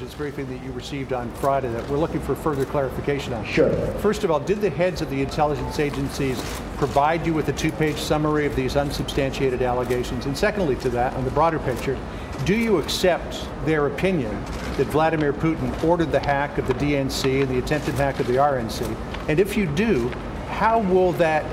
Intelligence briefing that you received on Friday that we're looking for further clarification on. Sure. First of all, did the heads of the intelligence agencies provide you with a two-page summary of these unsubstantiated allegations? And secondly to that, on the broader picture, do you accept their opinion that Vladimir Putin ordered the hack of the DNC and the attempted hack of the RNC? And if you do, how will that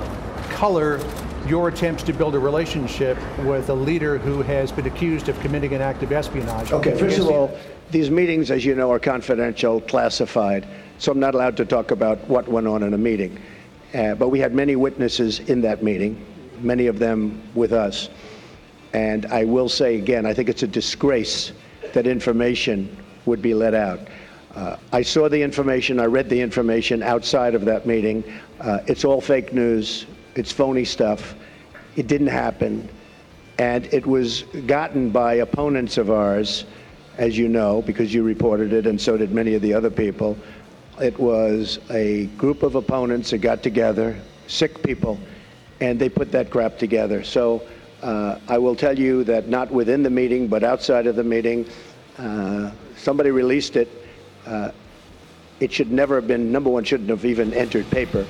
color your attempts to build a relationship with a leader who has been accused of committing an act of espionage. Okay, first of all, these meetings, as you know, are confidential, classified, so I'm not allowed to talk about what went on in a meeting. Uh, but we had many witnesses in that meeting, many of them with us. And I will say again, I think it's a disgrace that information would be let out. Uh, I saw the information, I read the information outside of that meeting. Uh, it's all fake news, it's phony stuff. It didn't happen. And it was gotten by opponents of ours as you know, because you reported it, and so did many of the other people. It was a group of opponents that got together, sick people, and they put that crap together. So uh, I will tell you that not within the meeting, but outside of the meeting, uh, somebody released it. Uh, it should never have been, number one, shouldn't have even entered paper,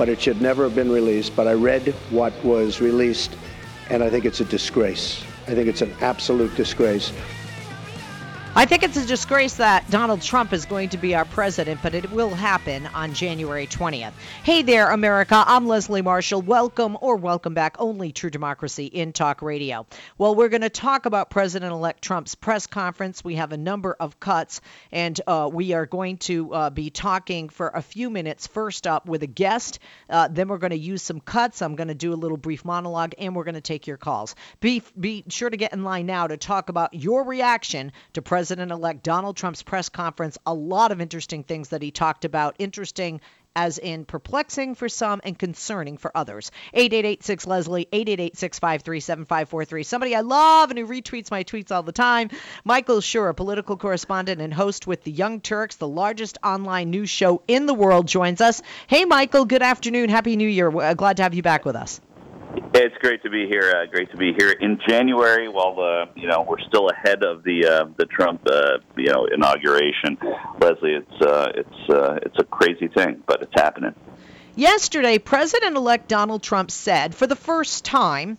but it should never have been released. But I read what was released, and I think it's a disgrace. I think it's an absolute disgrace. I think it's a disgrace that Donald Trump is going to be our president, but it will happen on January 20th. Hey there, America. I'm Leslie Marshall. Welcome or welcome back. Only True Democracy in Talk Radio. Well, we're going to talk about President elect Trump's press conference. We have a number of cuts, and uh, we are going to uh, be talking for a few minutes. First up with a guest. Uh, then we're going to use some cuts. I'm going to do a little brief monologue, and we're going to take your calls. Be, be sure to get in line now to talk about your reaction to President. President elect Donald Trump's press conference. A lot of interesting things that he talked about. Interesting as in perplexing for some and concerning for others. 8886 Leslie, 888 653 7543. Somebody I love and who retweets my tweets all the time. Michael Shure, a political correspondent and host with the Young Turks, the largest online news show in the world, joins us. Hey, Michael, good afternoon. Happy New Year. Uh, glad to have you back with us. It's great to be here. Uh, great to be here in January, while the you know we're still ahead of the uh, the Trump uh, you know inauguration. Leslie, it's uh, it's uh, it's a crazy thing, but it's happening. Yesterday, President-elect Donald Trump said for the first time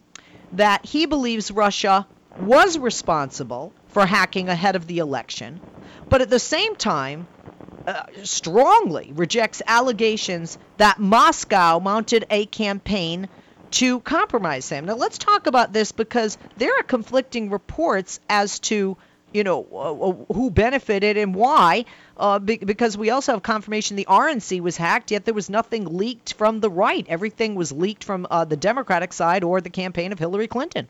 that he believes Russia was responsible for hacking ahead of the election, but at the same time, uh, strongly rejects allegations that Moscow mounted a campaign to compromise him. Now let's talk about this because there are conflicting reports as to you know uh, uh who benefited and why. Uh, be- because we also have confirmation the RNC was hacked, yet there was nothing leaked from the right. Everything was leaked from uh, the Democratic side or the campaign of Hillary Clinton.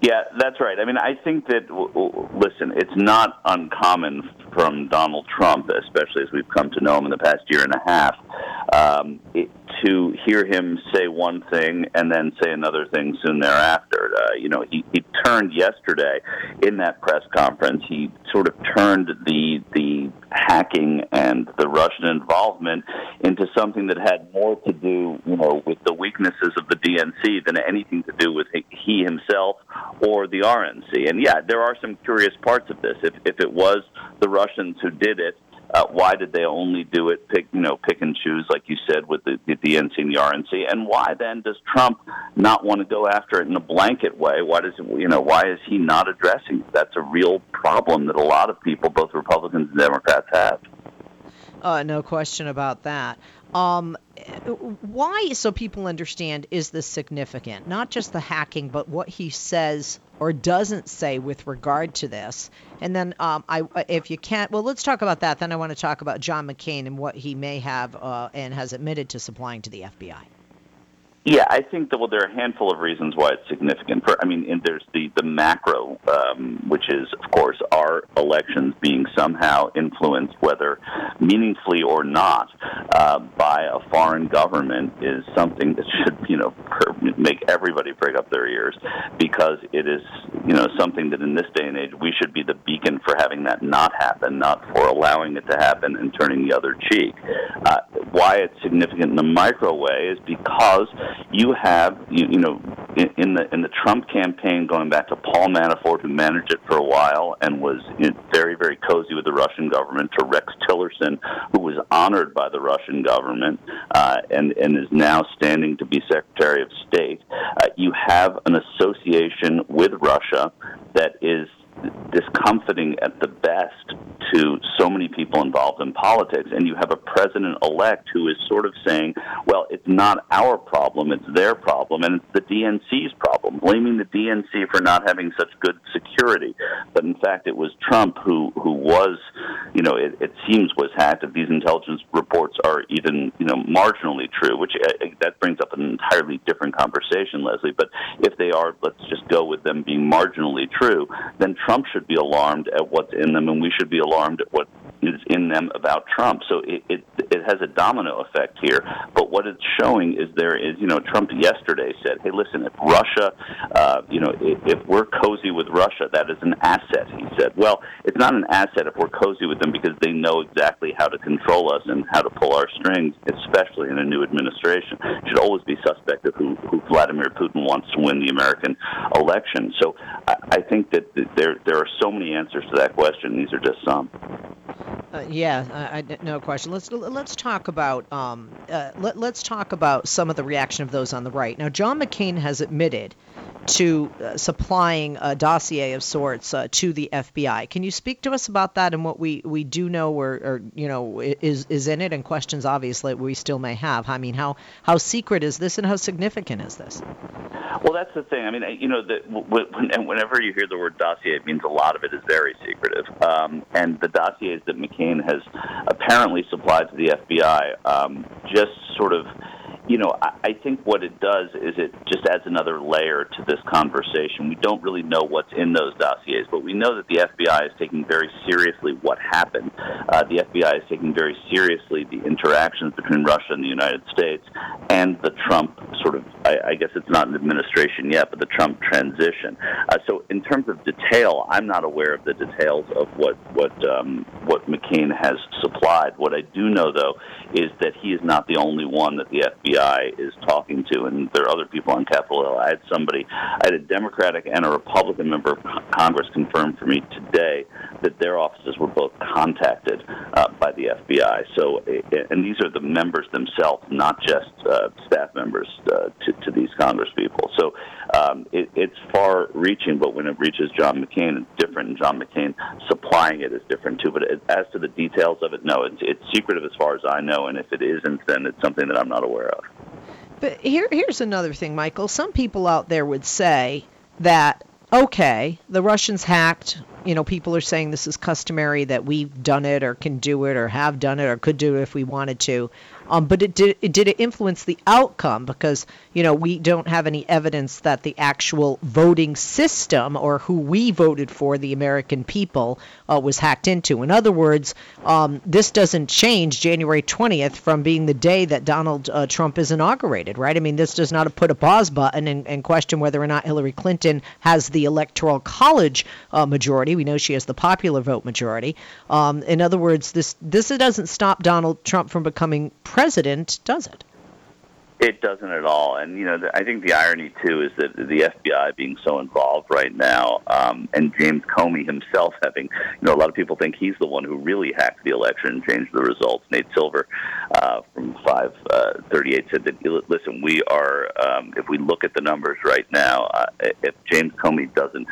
Yeah, that's right. I mean, I think that, listen, it's not uncommon from Donald Trump, especially as we've come to know him in the past year and a half, um, it, to hear him say one thing and then say another thing soon thereafter. Uh, you know, he, he turned yesterday in that press conference. He sort of turned the the hacking and the Russian involvement into something that had more to do, you know, with the weaknesses of the DNC than anything to do with he himself or the RNC. And yeah, there are some curious parts of this. If if it was the Russians who did it, uh, why did they only do it, pick you know, pick and choose, like you said, with the, the DNC and the RNC? And why then does Trump not want to go after it in a blanket way? Why does you know why is he not addressing it? That's a real problem that a lot of people, both Republicans and Democrats, have. Uh, no question about that. Um, why, so people understand, is this significant? Not just the hacking, but what he says or doesn't say with regard to this. And then, um, I, if you can't, well, let's talk about that. Then I want to talk about John McCain and what he may have uh, and has admitted to supplying to the FBI. Yeah, I think that well, there are a handful of reasons why it's significant. For I mean, there's the the macro, um, which is of course our elections being somehow influenced, whether meaningfully or not, uh, by a foreign government, is something that should you know make everybody break up their ears, because it is you know something that in this day and age we should be the beacon for having that not happen, not for allowing it to happen and turning the other cheek. Uh, why it's significant in the micro way is because you have you, you know in, in the in the Trump campaign going back to Paul Manafort who managed it for a while and was you know, very very cozy with the Russian government to Rex Tillerson who was honored by the Russian government uh, and and is now standing to be Secretary of State. Uh, you have an association with Russia that is discomforting at the best to so many people involved in politics. And you have a president elect who is sort of saying, well, it's not our problem, it's their problem, and it's the DNC's problem, blaming the DNC for not having such good security. But in fact, it was Trump who, who was, you know, it, it seems was hacked. If these intelligence reports are even, you know, marginally true, which uh, that brings up an entirely different conversation, Leslie. But if they are, let's just go with them being marginally true, then Trump should be alarmed at what's in them, and we should be alarmed at what is in them about Trump. So it, it it has a domino effect here. But what it's showing is there is, you know, Trump yesterday said, "Hey, listen, if Russia, uh, you know, if, if we're cozy with Russia, that is an asset." He said, "Well, it's not an asset if we're cozy with them because they know exactly how to control us and how to pull our strings, especially in a new administration. It should always be suspect of who, who Vladimir Putin wants to win the American election." So I, I think that there there are so many answers to that question. These are just some. Uh, yeah, I, I, no question. Let's let's talk about um, uh, let, let's talk about some of the reaction of those on the right. Now, John McCain has admitted to uh, supplying a dossier of sorts uh, to the FBI. Can you speak to us about that and what we, we do know or, or you know is is in it and questions obviously we still may have. I mean, how how secret is this and how significant is this? Well, that's the thing. I mean, you know, the, whenever you hear the word dossier, it means a lot of it is very secretive. Um, and the dossiers that McCain has apparently supplied to the FBI um, just sort of you know, I, think what it does is it just adds another layer to this conversation. We don't really know what's in those dossiers, but we know that the FBI is taking very seriously what happened. Uh, the FBI is taking very seriously the interactions between Russia and the United States and the Trump sort of, I, I guess it's not an administration yet, but the Trump transition. Uh, so, in terms of detail, I'm not aware of the details of what what um, what McCain has supplied. What I do know, though, is that he is not the only one that the FBI Is talking to, and there are other people on Capitol Hill. I had somebody, I had a Democratic and a Republican member of Congress confirm for me today that their offices were both contacted uh, by the FBI. So, and these are the members themselves, not just uh, staff members uh, to, to these Congress people. So, um, it, it's far-reaching, but when it reaches John McCain, it's different. John McCain supplying it is different too. But as to the details of it, no, it's, it's secretive as far as I know. And if it isn't, then it's something that I'm not aware of. But here, here's another thing, Michael. Some people out there would say that okay, the Russians hacked. You know, people are saying this is customary that we've done it or can do it or have done it or could do it if we wanted to. Um, but it did, it did it influence the outcome because you know we don't have any evidence that the actual voting system or who we voted for, the American people, uh, was hacked into. In other words, um, this doesn't change January 20th from being the day that Donald uh, Trump is inaugurated, right? I mean, this does not put a pause button and, and question whether or not Hillary Clinton has the electoral college uh, majority. We know she has the popular vote majority. Um, in other words, this this doesn't stop Donald Trump from becoming president, does it? It doesn't at all, and you know, I think the irony too is that the FBI being so involved right now, um, and James Comey himself having, you know, a lot of people think he's the one who really hacked the election and changed the results. Nate Silver uh, from 538 uh, said that, listen, we are, um, if we look at the numbers right now, uh, if James Comey doesn't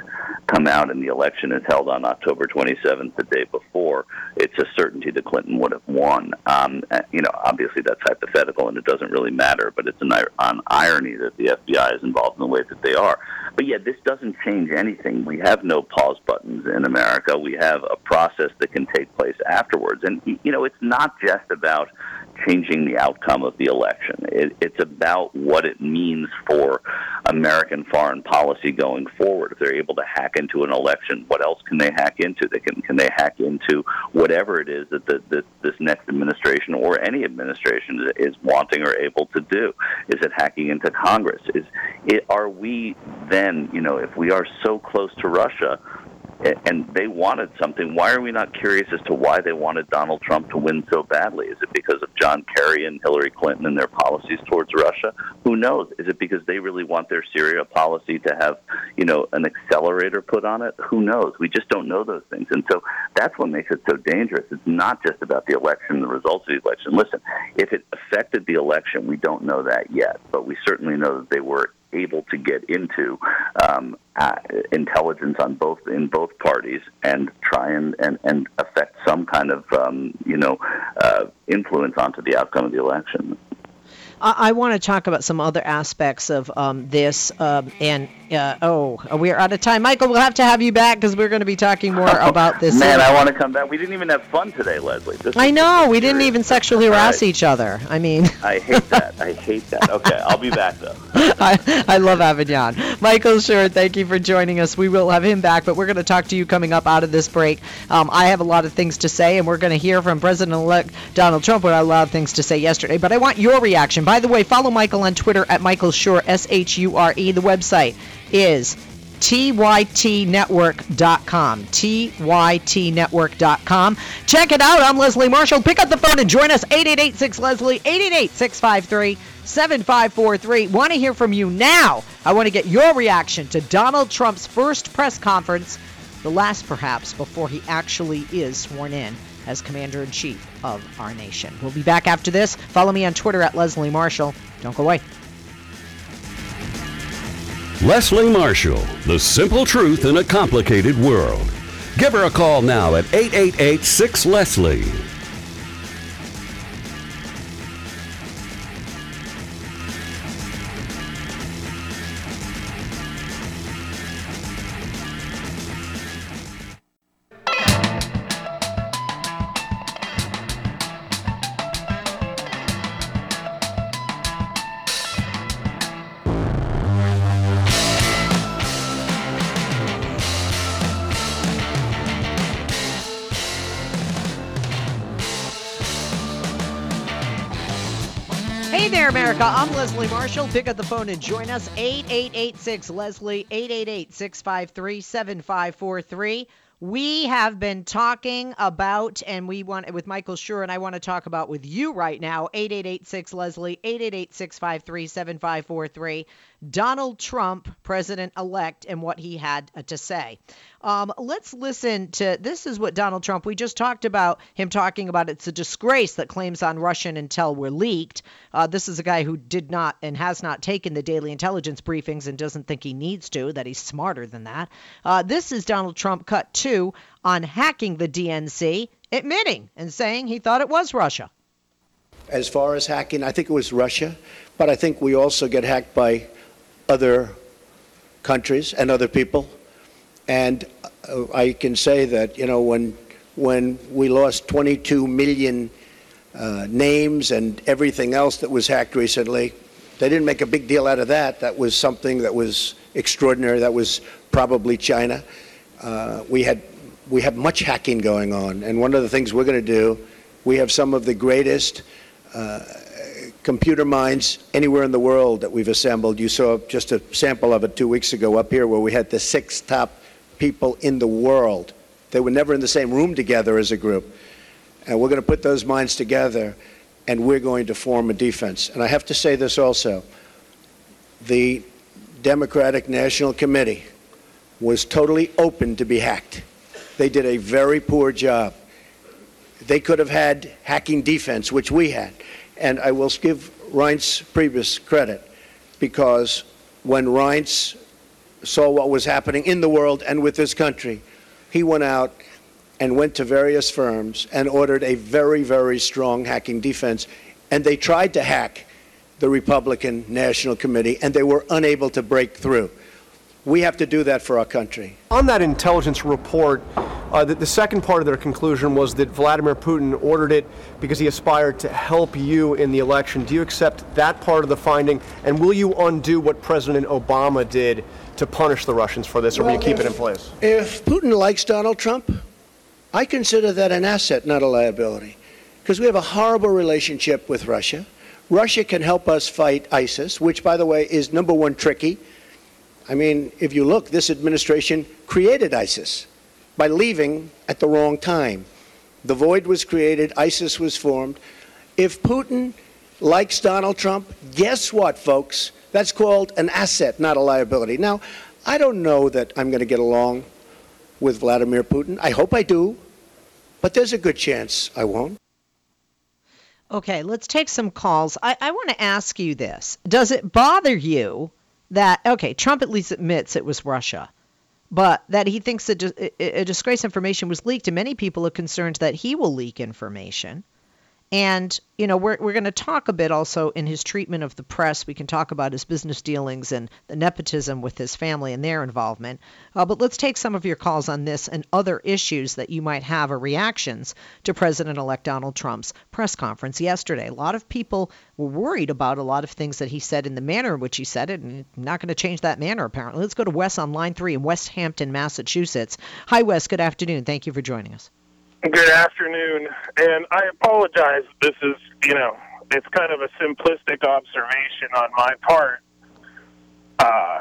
come out and the election is held on October 27th, the day before, it's a certainty that Clinton would have won. Um, you know, obviously that's hypothetical and it doesn't really matter but it's an, an irony that the FBI is involved in the way that they are. But yeah, this doesn't change anything. We have no pause buttons in America. We have a process that can take place afterwards. And, you know, it's not just about changing the outcome of the election. It, it's about what it means for American foreign policy going forward. If they're able to hack into an election, what else can they hack into? They can can they hack into whatever it is that the, the, this next administration or any administration is wanting or able to do? Is it hacking into Congress? Is it, are we then, you know, if we are so close to Russia? And they wanted something. Why are we not curious as to why they wanted Donald Trump to win so badly? Is it because of John Kerry and Hillary Clinton and their policies towards Russia? Who knows? Is it because they really want their Syria policy to have, you know, an accelerator put on it? Who knows? We just don't know those things. And so that's what makes it so dangerous. It's not just about the election, the results of the election. Listen, if it affected the election, we don't know that yet, but we certainly know that they were able to get into um, uh, intelligence on both in both parties and try and, and, and affect some kind of um, you know uh, influence onto the outcome of the election. I, I want to talk about some other aspects of um, this. Um, and uh, oh, we're out of time. Michael, we'll have to have you back because we're going to be talking more about this. Man, I want to come back. We didn't even have fun today, Leslie. This I know. We didn't even sexually harass right. each other. I mean, I hate that. I hate that. Okay, I'll be back though. I, I love Avignon. Michael Shure, thank you for joining us. We will have him back, but we're going to talk to you coming up out of this break. Um, I have a lot of things to say, and we're going to hear from President elect Donald Trump, who had a lot of things to say yesterday. But I want your reaction. By the way, follow Michael on Twitter at Michael Shure, S H U R E. The website is tytnetwork.com. tytnetwork.com. Check it out. I'm Leslie Marshall. Pick up the phone and join us. 8886 Leslie, 888 653 7543. Want to hear from you now. I want to get your reaction to Donald Trump's first press conference, the last perhaps, before he actually is sworn in as Commander in Chief of our nation. We'll be back after this. Follow me on Twitter at Leslie Marshall. Don't go away. Leslie Marshall, the simple truth in a complicated world. Give her a call now at 888 6 Leslie. Marshall. Pick up the phone and join us. 8886 Leslie, 888 653 7543. We have been talking about, and we want with Michael Shure, and I want to talk about with you right now. 8886 Leslie, 888 653 7543. Donald Trump, president elect, and what he had to say. Um, let's listen to this is what Donald Trump, we just talked about him talking about it's a disgrace that claims on Russian intel were leaked. Uh, this is a guy who did not and has not taken the daily intelligence briefings and doesn't think he needs to, that he's smarter than that. Uh, this is Donald Trump cut two on hacking the DNC, admitting and saying he thought it was Russia. As far as hacking, I think it was Russia, but I think we also get hacked by other countries and other people. And uh, I can say that, you know, when, when we lost 22 million uh, names and everything else that was hacked recently, they didn't make a big deal out of that. That was something that was extraordinary. That was probably China. Uh, we had we have much hacking going on, and one of the things we're going to do, we have some of the greatest uh, computer minds anywhere in the world that we've assembled. You saw just a sample of it two weeks ago up here, where we had the six top people in the world. They were never in the same room together as a group. And we're going to put those minds together and we're going to form a defense. And I have to say this also the Democratic National Committee was totally open to be hacked. They did a very poor job. They could have had hacking defense, which we had. And I will give Reince Priebus credit because when Reince saw what was happening in the world and with this country, he went out and went to various firms and ordered a very, very strong hacking defense. And they tried to hack the Republican National Committee, and they were unable to break through. We have to do that for our country. On that intelligence report, uh, the, the, second part of their conclusion was that Vladimir Putin ordered it because he aspired to help you in the election. Do you accept that part of the finding? And will you undo what President Obama did to punish the Russians for this, or well, will you keep if, it in place? If Putin likes Donald Trump, I consider that an asset, not a liability, because we have a horrible relationship with Russia. Russia can help us fight ISIS, which, by the way, is number one tricky I mean, if you look, this administration created ISIS by leaving at the wrong time. The void was created, ISIS was formed. If Putin likes Donald Trump, guess what, folks? That's called an asset, not a liability. Now, I don't know that I'm going to get along with Vladimir Putin. I hope I do, but there's a good chance I won't. Okay, let's take some calls. I, I want to ask you this Does it bother you? that okay, Trump at least admits it was Russia, but that he thinks that a disgrace information was leaked, and many people are concerned that he will leak information. And, you know, we're, we're going to talk a bit also in his treatment of the press. We can talk about his business dealings and the nepotism with his family and their involvement. Uh, but let's take some of your calls on this and other issues that you might have or reactions to President elect Donald Trump's press conference yesterday. A lot of people were worried about a lot of things that he said in the manner in which he said it, and not going to change that manner, apparently. Let's go to Wes on line three in West Hampton, Massachusetts. Hi, Wes. Good afternoon. Thank you for joining us. Good afternoon, and I apologize. This is, you know, it's kind of a simplistic observation on my part, uh,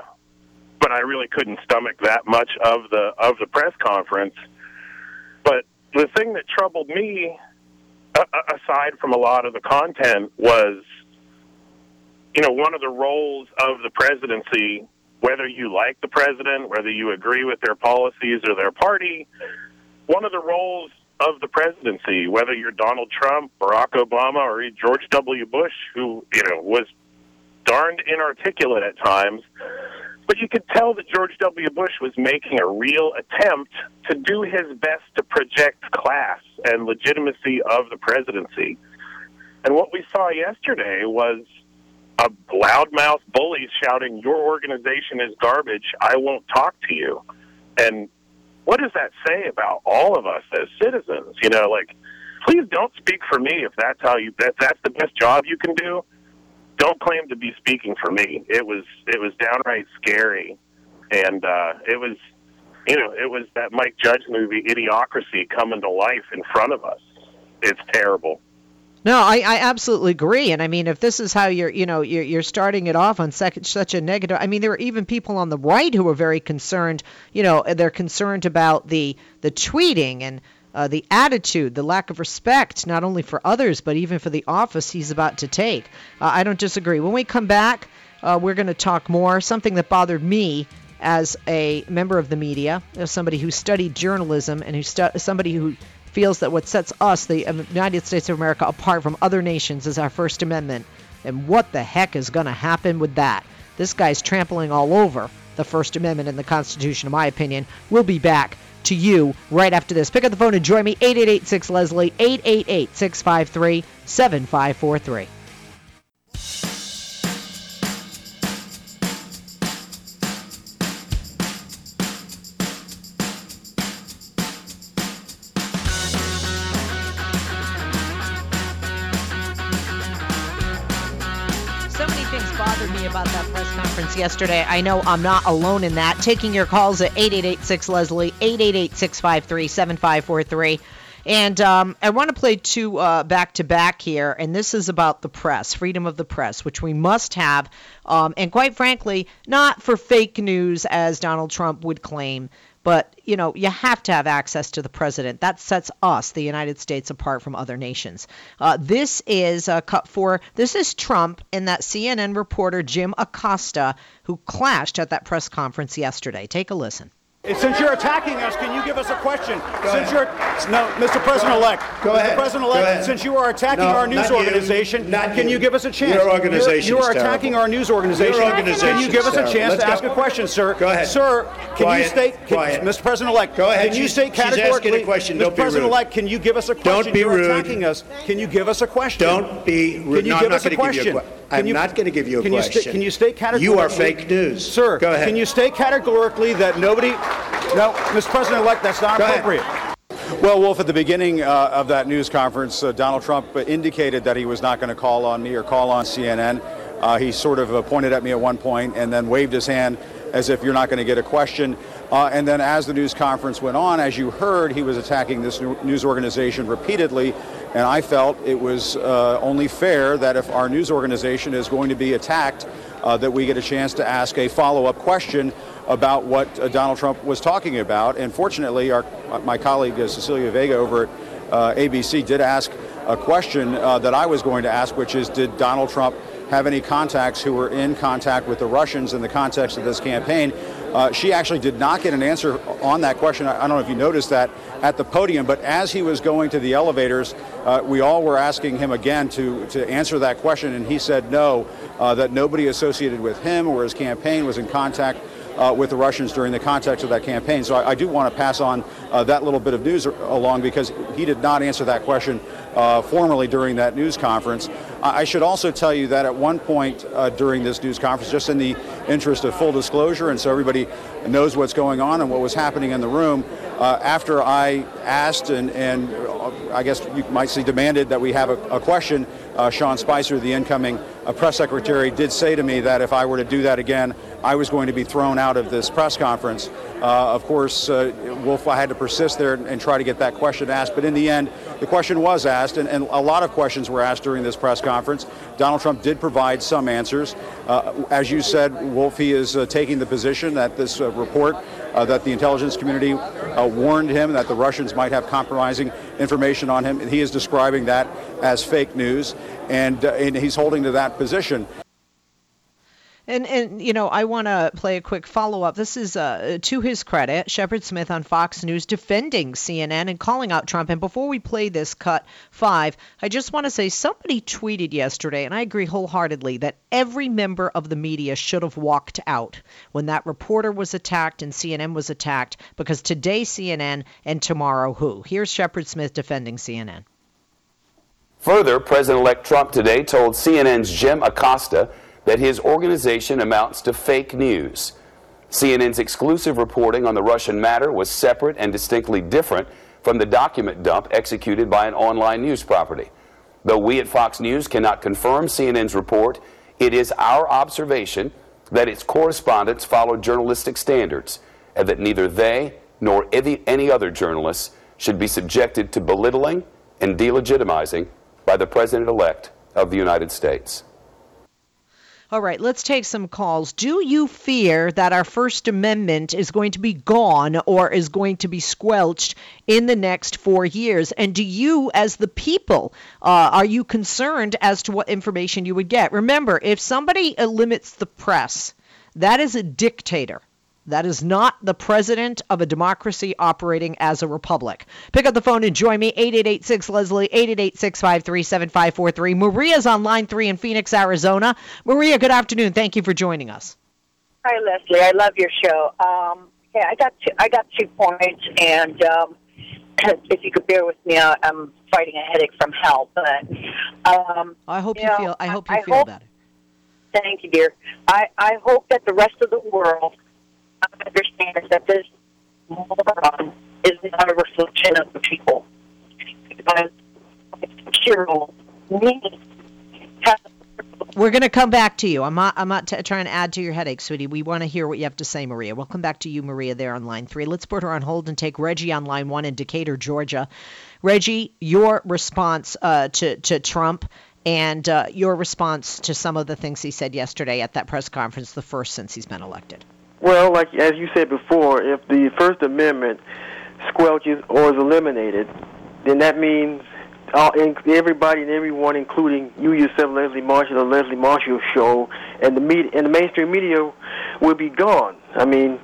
but I really couldn't stomach that much of the of the press conference. But the thing that troubled me, uh, aside from a lot of the content, was, you know, one of the roles of the presidency. Whether you like the president, whether you agree with their policies or their party, one of the roles of the presidency, whether you're Donald Trump, Barack Obama, or George W. Bush, who you know was darned inarticulate at times. But you could tell that George W. Bush was making a real attempt to do his best to project class and legitimacy of the presidency. And what we saw yesterday was a loudmouth bully shouting, Your organization is garbage. I won't talk to you. And what does that say about all of us as citizens? You know, like, please don't speak for me if that's how you that that's the best job you can do. Don't claim to be speaking for me. It was it was downright scary, and uh, it was you know it was that Mike Judge movie Idiocracy coming to life in front of us. It's terrible. No, I, I absolutely agree. And I mean, if this is how you're, you know, you're, you're starting it off on such, a negative, I mean, there are even people on the right who are very concerned. You know, they're concerned about the the tweeting and uh, the attitude, the lack of respect, not only for others but even for the office he's about to take. Uh, I don't disagree. When we come back, uh, we're going to talk more. Something that bothered me as a member of the media, as somebody who studied journalism and who stu- somebody who feels that what sets us, the um, United States of America, apart from other nations is our First Amendment. And what the heck is going to happen with that? This guy's trampling all over the First Amendment and the Constitution, in my opinion. We'll be back to you right after this. Pick up the phone and join me, 8886 Leslie, 888 653 7543. Yesterday. I know I'm not alone in that. Taking your calls at 8886 Leslie, 888 653 7543. And um, I want to play two back to back here, and this is about the press, freedom of the press, which we must have. Um, and quite frankly, not for fake news, as Donald Trump would claim, but you know you have to have access to the president. That sets us, the United States, apart from other nations. Uh, this is cut for this is Trump and that CNN reporter Jim Acosta who clashed at that press conference yesterday. Take a listen. Since you're attacking us, can you give us a question? Go since ahead. you're no, Mr. President-elect, Go Mr. ahead. President-elect, since you are attacking no, our news not organization, you, not can you. you give us a chance? Your organization You are attacking terrible. our news organization. Your organization Can you give us a chance to Let's ask go. a question, sir? Go ahead. Sir, can Quiet. you state, can, Quiet. Mr. President-elect, Go ahead. Can you She's- state she's asking categorically, a question. Mr. Don't be rude. President-elect, can you give us a question? Don't be You're rude. attacking us. Can you give us a question? Don't be rude. Can you No, I'm give not us a gonna give you a question? que- I'm you- not gonna give you a can you sta- question. can you state categorically? You are fake news. Sir, Go ahead. can you state categorically that nobody... No, Mr. President-elect, that's not Go ahead. appropriate. Well, Wolf, at the beginning uh, of that news conference, uh, Donald Trump indicated that he was not going to call on me or call on CNN. Uh, he sort of uh, pointed at me at one point and then waved his hand as if you're not going to get a question. Uh, and then as the news conference went on, as you heard, he was attacking this news organization repeatedly. And I felt it was uh, only fair that if our news organization is going to be attacked, uh, that we get a chance to ask a follow-up question about what uh, Donald Trump was talking about. And fortunately, our, my colleague uh, Cecilia Vega over at uh, ABC did ask a question that I was going to ask, which is, did Donald Trump have any contacts who were in contact with the Russians in the context of this campaign? Uh, she actually did not get an answer on that question. I, I don't know if you noticed that at the podium, but as he was going to the elevators, uh, we all were asking him again to, to answer that question, and he said no, uh, that nobody associated with him or his campaign was in contact uh, with the Russians during the context of that campaign. So I, I do want to pass on uh, that little bit of news along because he did not answer that question uh, formally during that news conference. I, I should also tell you that at one point uh, during this news conference, just in the interest of full disclosure, and so everybody knows what's going on and what was happening in the room, uh, after I asked and, and uh, I guess you might say demanded that we have a, a question, Sean Spicer, the incoming press secretary, did say to me that if I were to do that again, I was going to be thrown out of this press conference. Uh, of course, uh, Wolf, I had to persist there and, and try to get that question asked. But in the end, the question was asked, and, and a lot of questions were asked during this press conference. Donald Trump did provide some answers. Uh, as you said, Wolf, he is uh, taking the position that this uh, report uh, that the intelligence community warned him that the Russians might have compromising information on him. He is describing that as fake news, and, and he's holding to that position. And and you know, I want to play a quick follow up. This is uh, to his credit, Shepard Smith on Fox News defending CNN and calling out Trump. And before we play this cut five, I just want to say somebody tweeted yesterday, and I agree wholeheartedly that every member of the media should have walked out when that reporter was attacked and CNN was attacked because today CNN and tomorrow who? Here's Shepard Smith defending CNN. Further, President-elect Trump today told CNN's Jim Acosta that his organization amounts to fake news. CNN's exclusive reporting on the Russian matter was separate and distinctly different from the document dump executed by an online news property. Though we at Fox News cannot confirm CNN's report, it is our observation that its correspondents followed journalistic standards and that neither they nor any other journalists should be subjected to belittling and delegitimizing by the President-elect of the United States. All right, let's take some calls. Do you fear that our First Amendment is going to be gone or is going to be squelched in the next four years? And do you, as the people, uh, are you concerned as to what information you would get? Remember, if somebody limits the press, that is a dictator. That is not the president of a democracy operating as a republic. Pick up the phone and join me, 8886 Leslie, 888 Maria's on line three in Phoenix, Arizona. Maria, good afternoon. Thank you for joining us. Hi, Leslie. I love your show. Um, yeah, I got two, I got two points, and um, if you could bear with me, I'm fighting a headache from hell. But um, I hope you, know, feel. I hope you I feel hope- better. Thank you, dear. I, I hope that the rest of the world understands that this moron is not a reflection of the people. We're going to come back to you. I'm not. I'm not t- trying to add to your headache, sweetie. We want to hear what you have to say, Maria. We'll come back to you, Maria, there on line three. Let's put her on hold and take Reggie on line one in Decatur, Georgia. Reggie, your response uh, to to Trump and uh, your response to some of the things he said yesterday at that press conference, the first since he's been elected. Well, like as you said before, if the First Amendment squelches or is eliminated, then that means all, everybody and everyone, including you yourself, Leslie Marshall, the Leslie Marshall Show, and the media and the mainstream media, will be gone. I mean,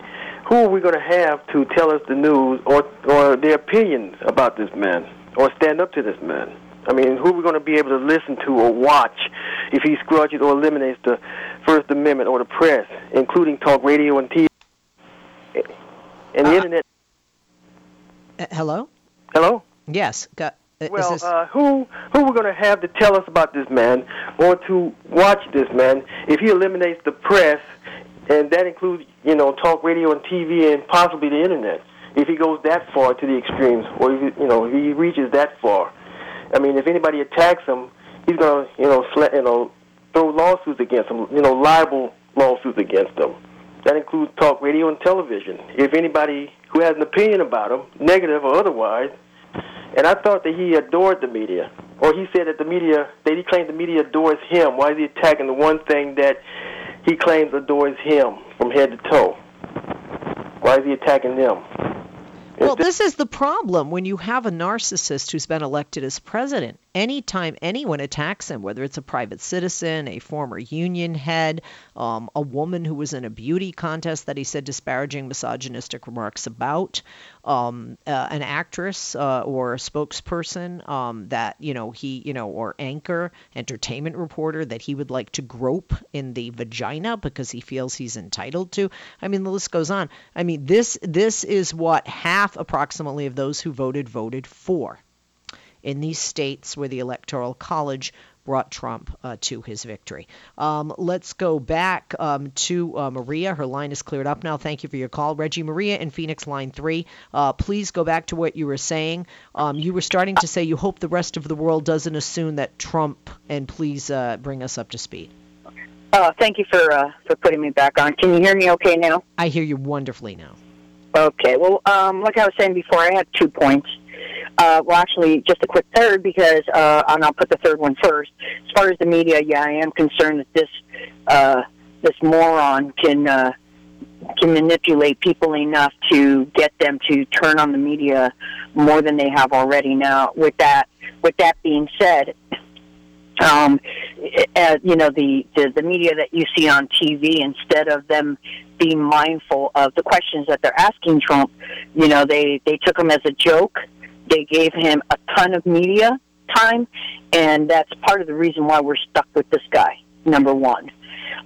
who are we going to have to tell us the news or or their opinions about this man or stand up to this man? I mean, who are we going to be able to listen to or watch if he squelches or eliminates the First Amendment or the press, including talk radio and TV and the uh, internet? Hello. Hello. Yes. Got, uh, well, this... uh, who who we're going to have to tell us about this man or to watch this man if he eliminates the press, and that includes you know talk radio and TV and possibly the internet. If he goes that far to the extremes, or if, you know if he reaches that far, I mean, if anybody attacks him, he's to, you know, sl- you know, throw lawsuits against him, you know, libel lawsuits against him. That includes talk radio and television. If anybody who has an opinion about him, negative or otherwise, and I thought that he adored the media, or he said that the media, that he claimed the media adores him. Why is he attacking the one thing that he claims adores him from head to toe? Why is he attacking them? Well, this is the problem when you have a narcissist who's been elected as president anytime anyone attacks him, whether it's a private citizen, a former union head, um, a woman who was in a beauty contest that he said disparaging, misogynistic remarks about, um, uh, an actress uh, or a spokesperson um, that you know he you know or anchor, entertainment reporter that he would like to grope in the vagina because he feels he's entitled to. I mean, the list goes on. I mean, this this is what half approximately of those who voted voted for in these states where the Electoral College brought Trump uh, to his victory. Um, let's go back um, to uh, Maria. Her line is cleared up now. Thank you for your call. Reggie Maria in Phoenix, line three. Uh, please go back to what you were saying. Um, you were starting to say you hope the rest of the world doesn't assume that Trump, and please uh, bring us up to speed. Uh, thank you for uh, for putting me back on. Can you hear me okay now? I hear you wonderfully now. Okay. Well, um, like I was saying before, I had two points. Uh, well, actually, just a quick third because, uh, and I'll put the third one first. As far as the media, yeah, I am concerned that this uh, this moron can uh, can manipulate people enough to get them to turn on the media more than they have already. Now, with that with that being said, um, uh, you know the, the the media that you see on TV, instead of them being mindful of the questions that they're asking Trump, you know they they took them as a joke they gave him a ton of media time, and that's part of the reason why we're stuck with this guy, number one.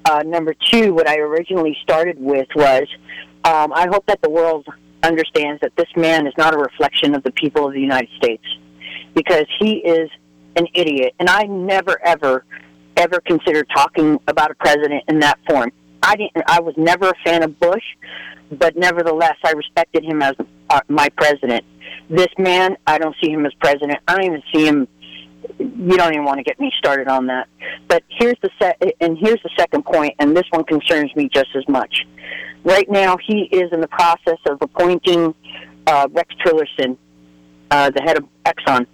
Uh, number two, what I originally started with was um, I hope that the world understands that this man is not a reflection of the people of the United States because he is an idiot. And I never, ever, ever considered talking about a president in that form. I didn't. I was never a fan of Bush, but nevertheless, I respected him as uh, my president. This man, I don't see him as president. I don't even see him. You don't even want to get me started on that. But here's the set, and here's the second point, and this one concerns me just as much. Right now, he is in the process of appointing uh, Rex Tillerson, uh, the head of Exxon.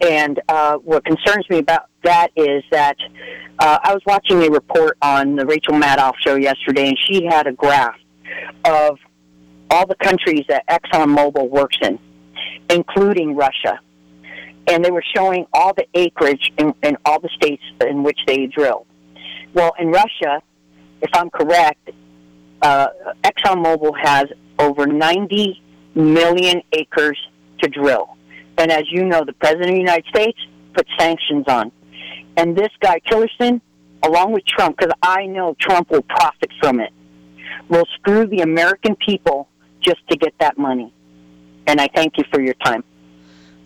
And uh, what concerns me about that is that uh, I was watching a report on the Rachel Maddow show yesterday, and she had a graph of all the countries that ExxonMobil works in, including Russia. And they were showing all the acreage in, in all the states in which they drill. Well, in Russia, if I'm correct, uh, ExxonMobil has over 90 million acres to drill. And as you know, the President of the United States put sanctions on. And this guy, Tillerson, along with Trump, because I know Trump will profit from it, will screw the American people just to get that money. And I thank you for your time.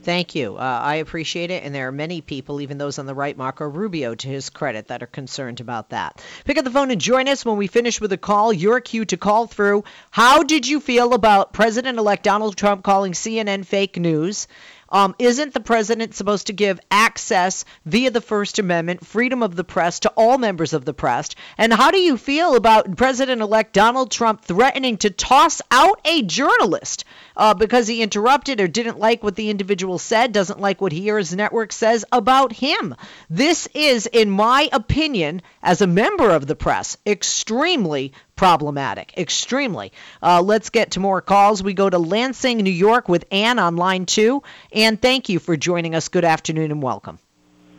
Thank you. Uh, I appreciate it. And there are many people, even those on the right, Marco Rubio, to his credit, that are concerned about that. Pick up the phone and join us when we finish with a call. Your cue to call through. How did you feel about President elect Donald Trump calling CNN fake news? Um, isn't the president supposed to give access via the First Amendment, freedom of the press to all members of the press? And how do you feel about President elect Donald Trump threatening to toss out a journalist uh, because he interrupted or didn't like what the individual said, doesn't like what he or his network says about him? This is, in my opinion, as a member of the press, extremely problematic, extremely. Uh, let's get to more calls. We go to Lansing, New York with Anne on line two. Ann, thank you for joining us. Good afternoon and welcome.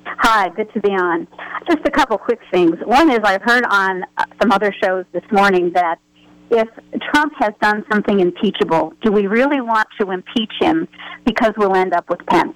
Hi, good to be on. Just a couple quick things. One is I've heard on uh, some other shows this morning that if Trump has done something impeachable, do we really want to impeach him because we'll end up with Pence?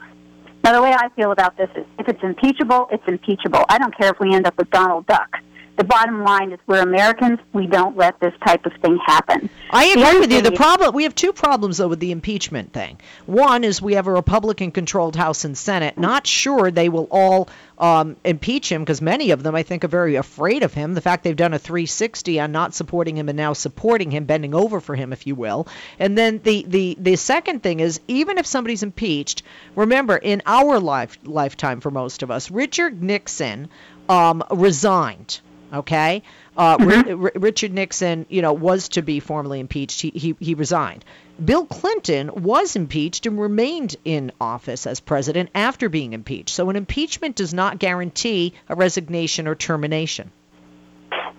Now, the way I feel about this is if it's impeachable, it's impeachable. I don't care if we end up with Donald Duck the bottom line is we're Americans. We don't let this type of thing happen. I agree with you. The problem we have two problems though with the impeachment thing. One is we have a Republican-controlled House and Senate. Not sure they will all um, impeach him because many of them I think are very afraid of him. The fact they've done a 360 on not supporting him and now supporting him, bending over for him, if you will. And then the the the second thing is even if somebody's impeached, remember in our life lifetime for most of us, Richard Nixon um, resigned Okay, uh, mm-hmm. R- Richard Nixon, you know, was to be formally impeached. He, he he resigned. Bill Clinton was impeached and remained in office as president after being impeached. So an impeachment does not guarantee a resignation or termination.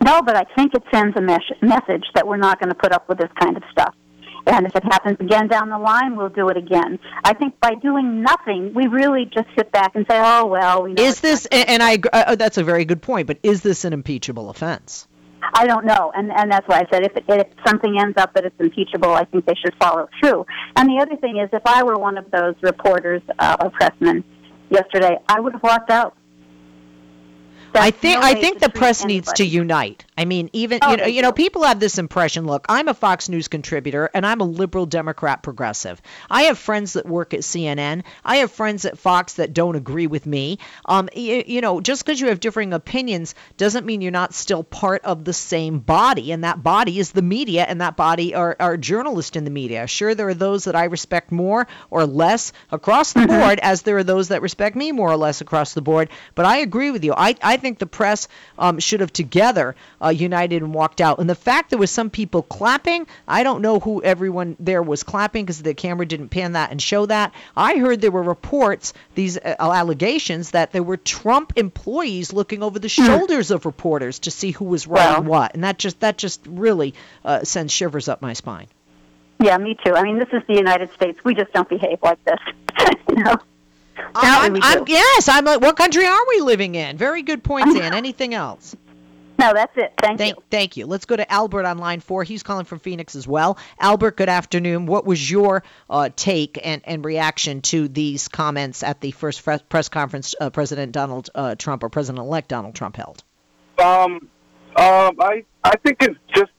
No, but I think it sends a mes- message that we're not going to put up with this kind of stuff. And if it happens again down the line, we'll do it again. I think by doing nothing, we really just sit back and say, "Oh well." We is this? And I uh, that's a very good point. But is this an impeachable offense? I don't know, and and that's why I said if, it, if something ends up that it's impeachable, I think they should follow through. And the other thing is, if I were one of those reporters uh, or pressmen yesterday, I would have walked out. I think no I think the press anybody. needs to unite. I mean, even oh, you know, you know, people have this impression. Look, I'm a Fox News contributor, and I'm a liberal Democrat progressive. I have friends that work at CNN. I have friends at Fox that don't agree with me. Um, you, you know, just because you have differing opinions doesn't mean you're not still part of the same body, and that body is the media, and that body are, are journalists in the media. Sure, there are those that I respect more or less across the mm-hmm. board, as there are those that respect me more or less across the board. But I agree with you. I I think the press um, should have together uh, united and walked out. And the fact there was some people clapping, I don't know who everyone there was clapping because the camera didn't pan that and show that. I heard there were reports, these uh, allegations, that there were Trump employees looking over the hmm. shoulders of reporters to see who was writing well, what, and that just that just really uh, sends shivers up my spine. Yeah, me too. I mean, this is the United States. We just don't behave like this. you know. I'm, I'm, yes, I'm like, what country are we living in? Very good points, Ann. Anything else? No, that's it. Thank, thank you. Thank you. Let's go to Albert on line four. He's calling from Phoenix as well. Albert, good afternoon. What was your uh, take and, and reaction to these comments at the first press conference uh, President Donald uh, Trump or President-elect Donald Trump held? Um, um, I I think it's just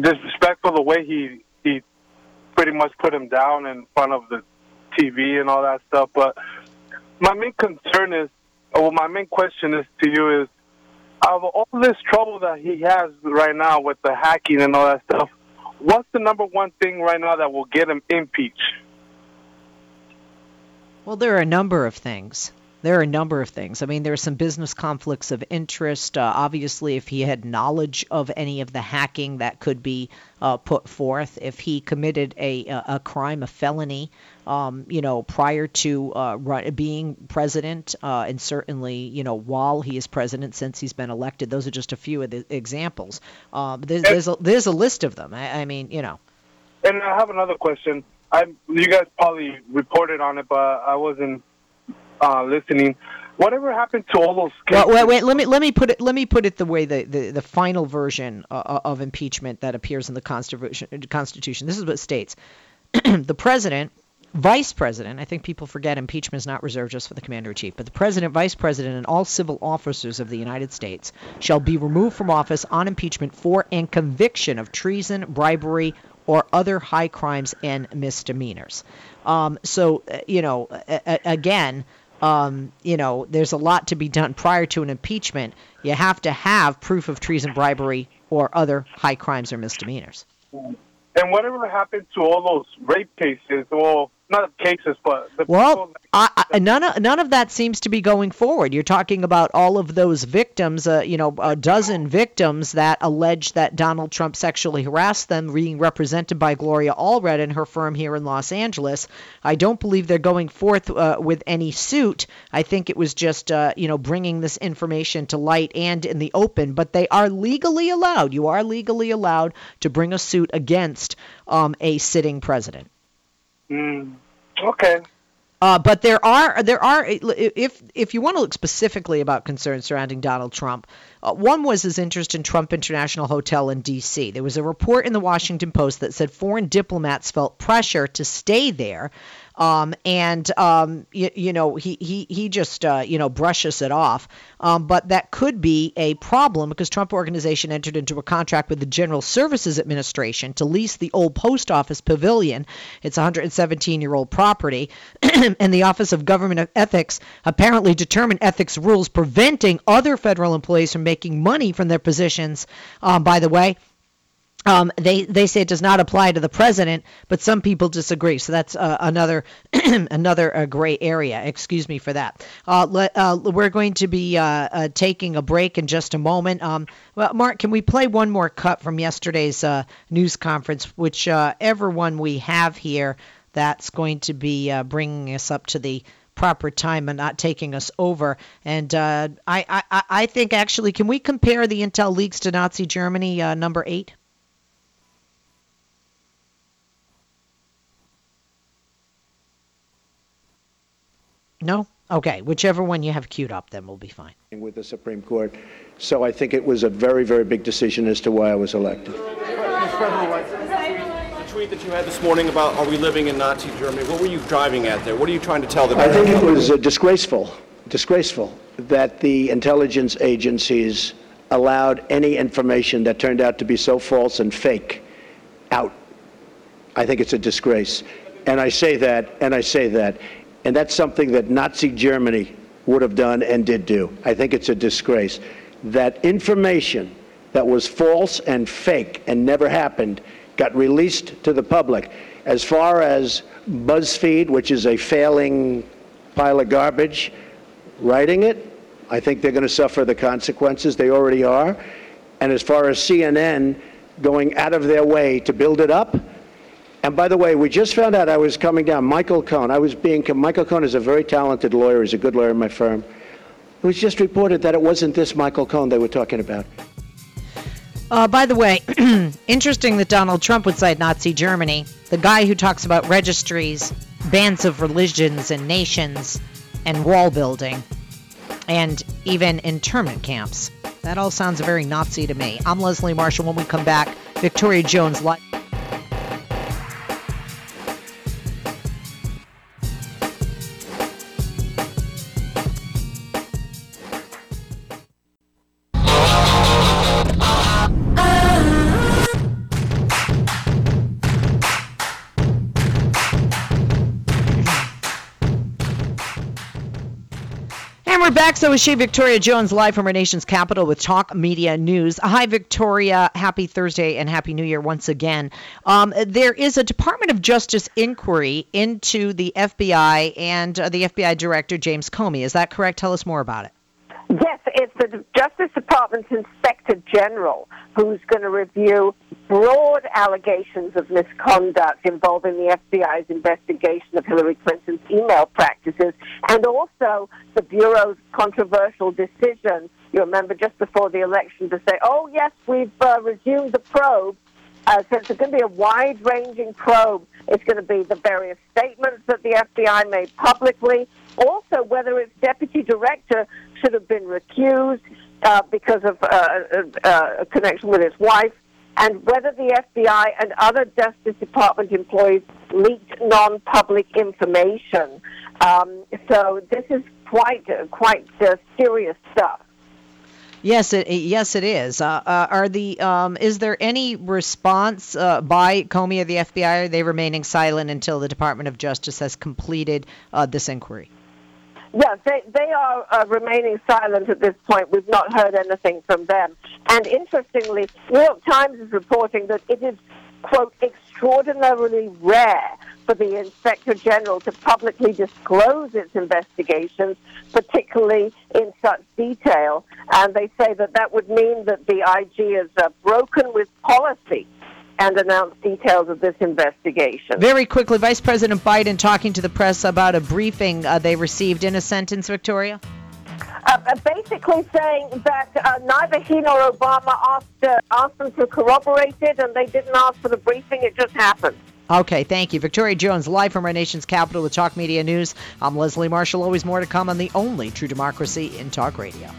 disrespectful the way he he pretty much put him down in front of the TV and all that stuff. But my main concern is, or my main question is to you is, out of all this trouble that he has right now with the hacking and all that stuff, what's the number one thing right now that will get him impeached? Well, there are a number of things. There are a number of things. I mean, there are some business conflicts of interest. Uh, obviously, if he had knowledge of any of the hacking that could be uh, put forth, if he committed a, a, crime, a felony, um, you know, prior to uh, being president, uh, and certainly, you know, while he is president since he's been elected. Those are just a few of the examples. Um, there's, there's, a, there's a list of them. I, I mean, you know. And I have another question. I you guys probably reported on it, but I wasn't uh, listening. Whatever happened to all those? Well, wait, wait, let me let me put it let me put it the way the the, the final version uh, uh of impeachment that appears in the Constitution. Constitution. This is what states: the president. Vice President, I think people forget impeachment is not reserved just for the Commander in Chief, but the President, Vice President, and all civil officers of the United States shall be removed from office on impeachment for and conviction of treason, bribery, or other high crimes and misdemeanors. Um, so, uh, you know, again, um, you know, there's a lot to be done prior to an impeachment. You have to have proof of treason, bribery, or other high crimes or misdemeanors. And whatever happened to all those rape cases? Well, not cases, but Well, I, I, none of none of that seems to be going forward. You're talking about all of those victims, uh, you know, a dozen victims that allege that Donald Trump sexually harassed them, being represented by Gloria Allred and her firm here in Los Angeles. I don't believe they're going forth uh, with any suit. I think it was just, uh, you know, bringing this information to light and in the open. But they are legally allowed. You are legally allowed to bring a suit against um, a sitting president. Mm, okay. Uh, but there are there are if if you want to look specifically about concerns surrounding Donald Trump, uh, one was his interest in Trump International Hotel in D.C. There was a report in the Washington Post that said foreign diplomats felt pressure to stay there um, and um, you, you, know he he he just uh, you know brushes it off. Um, but that could be a problem because Trump Organization entered into a contract with the General Services Administration to lease the old post office pavilion. It's 117 year old property, and the Office of Government Ethics apparently determined ethics rules preventing other federal employees from making money from their positions. Um, by the way, um, they they say it does not apply to the president, but some people disagree. So that's uh, another another uh, gray area. Excuse me for that. Uh, let, uh, we're going to be uh, uh, taking a break in just a moment. Um, well, Mark, can we play one more cut from yesterday's news conference, which everyone we have here that's going to be bringing us up to the proper time and not taking us over. And I, I, I think actually, can we compare the intel leaks to Nazi Germany, number eight? No? Okay, whichever one you have queued up, then we'll be fine. With the Supreme Court. So I think it was a very, very big decision as to why I was elected. The tweet that you had this morning about are we living in Nazi Germany, what were you driving at there? What are you trying to tell them? I think it was uh, disgraceful, disgraceful that the intelligence agencies allowed any information that turned out to be so false and fake out. I think it's a disgrace. And I say that, and I say that and that's something that Nazi Germany would have done and did do. I think it's a disgrace. That information that was false and fake and never happened got released to the public. As far as BuzzFeed, which is a failing pile of garbage, writing it, I think they're going to suffer the consequences. They already are. And as far as CNN going out of their way to build it up, and by the way, we just found out I was coming down. Michael Cohen. I was being. Michael Cohen is a very talented lawyer. He's a good lawyer in my firm. It was just reported that it wasn't this Michael Cohen they were talking about. Uh, by the way, interesting that Donald Trump would cite Nazi Germany. The guy who talks about registries, bands of religions and nations, and wall building, and even internment camps. That all sounds very Nazi to me. I'm Leslie Marshall. When we come back, Victoria Jones live. We're back. So is she, Victoria Jones, live from our nation's capital with Talk Media News. Hi, Victoria. Happy Thursday and Happy New Year once again. Um, there is a Department of Justice inquiry into the FBI and uh, the FBI Director, James Comey. Is that correct? Tell us more about it. Yes, it's the Justice Department's Inspector General who's going to review broad allegations of misconduct involving the FBI's investigation of Hillary Clinton's email practices and also the Bureau's controversial decision, you remember, just before the election to say, oh, yes, we've uh, resumed the probe. Uh, so it's going to be a wide ranging probe. It's going to be the various statements that the FBI made publicly, also whether its deputy director should have been recused uh, because of uh, uh, uh, a connection with his wife, and whether the FBI and other Justice Department employees leaked non-public information. Um, so this is quite quite serious stuff. Yes, it yes it is. Uh, uh, are the um, is there any response uh, by Comey or the FBI? Are they remaining silent until the Department of Justice has completed this inquiry? Yes, they, they are uh, remaining silent at this point. We've not heard anything from them. And interestingly, New York Times is reporting that it is quote, extraordinarily rare for the Inspector General to publicly disclose its investigations, particularly in such detail. And they say that that would mean that the IG is uh, broken with policy and announce details of this investigation. Very quickly, Vice President Biden talking to the press about a briefing uh, they received in a sentence, Victoria? Uh, uh, basically saying that uh, neither he nor Obama asked, uh, asked them to corroborate it, and they didn't ask for the briefing. It just happened. Okay, thank you. Victoria Jones, live from our nation's capital with Talk Media News. I'm Leslie Marshall. Always more to come on the only true democracy in talk radio.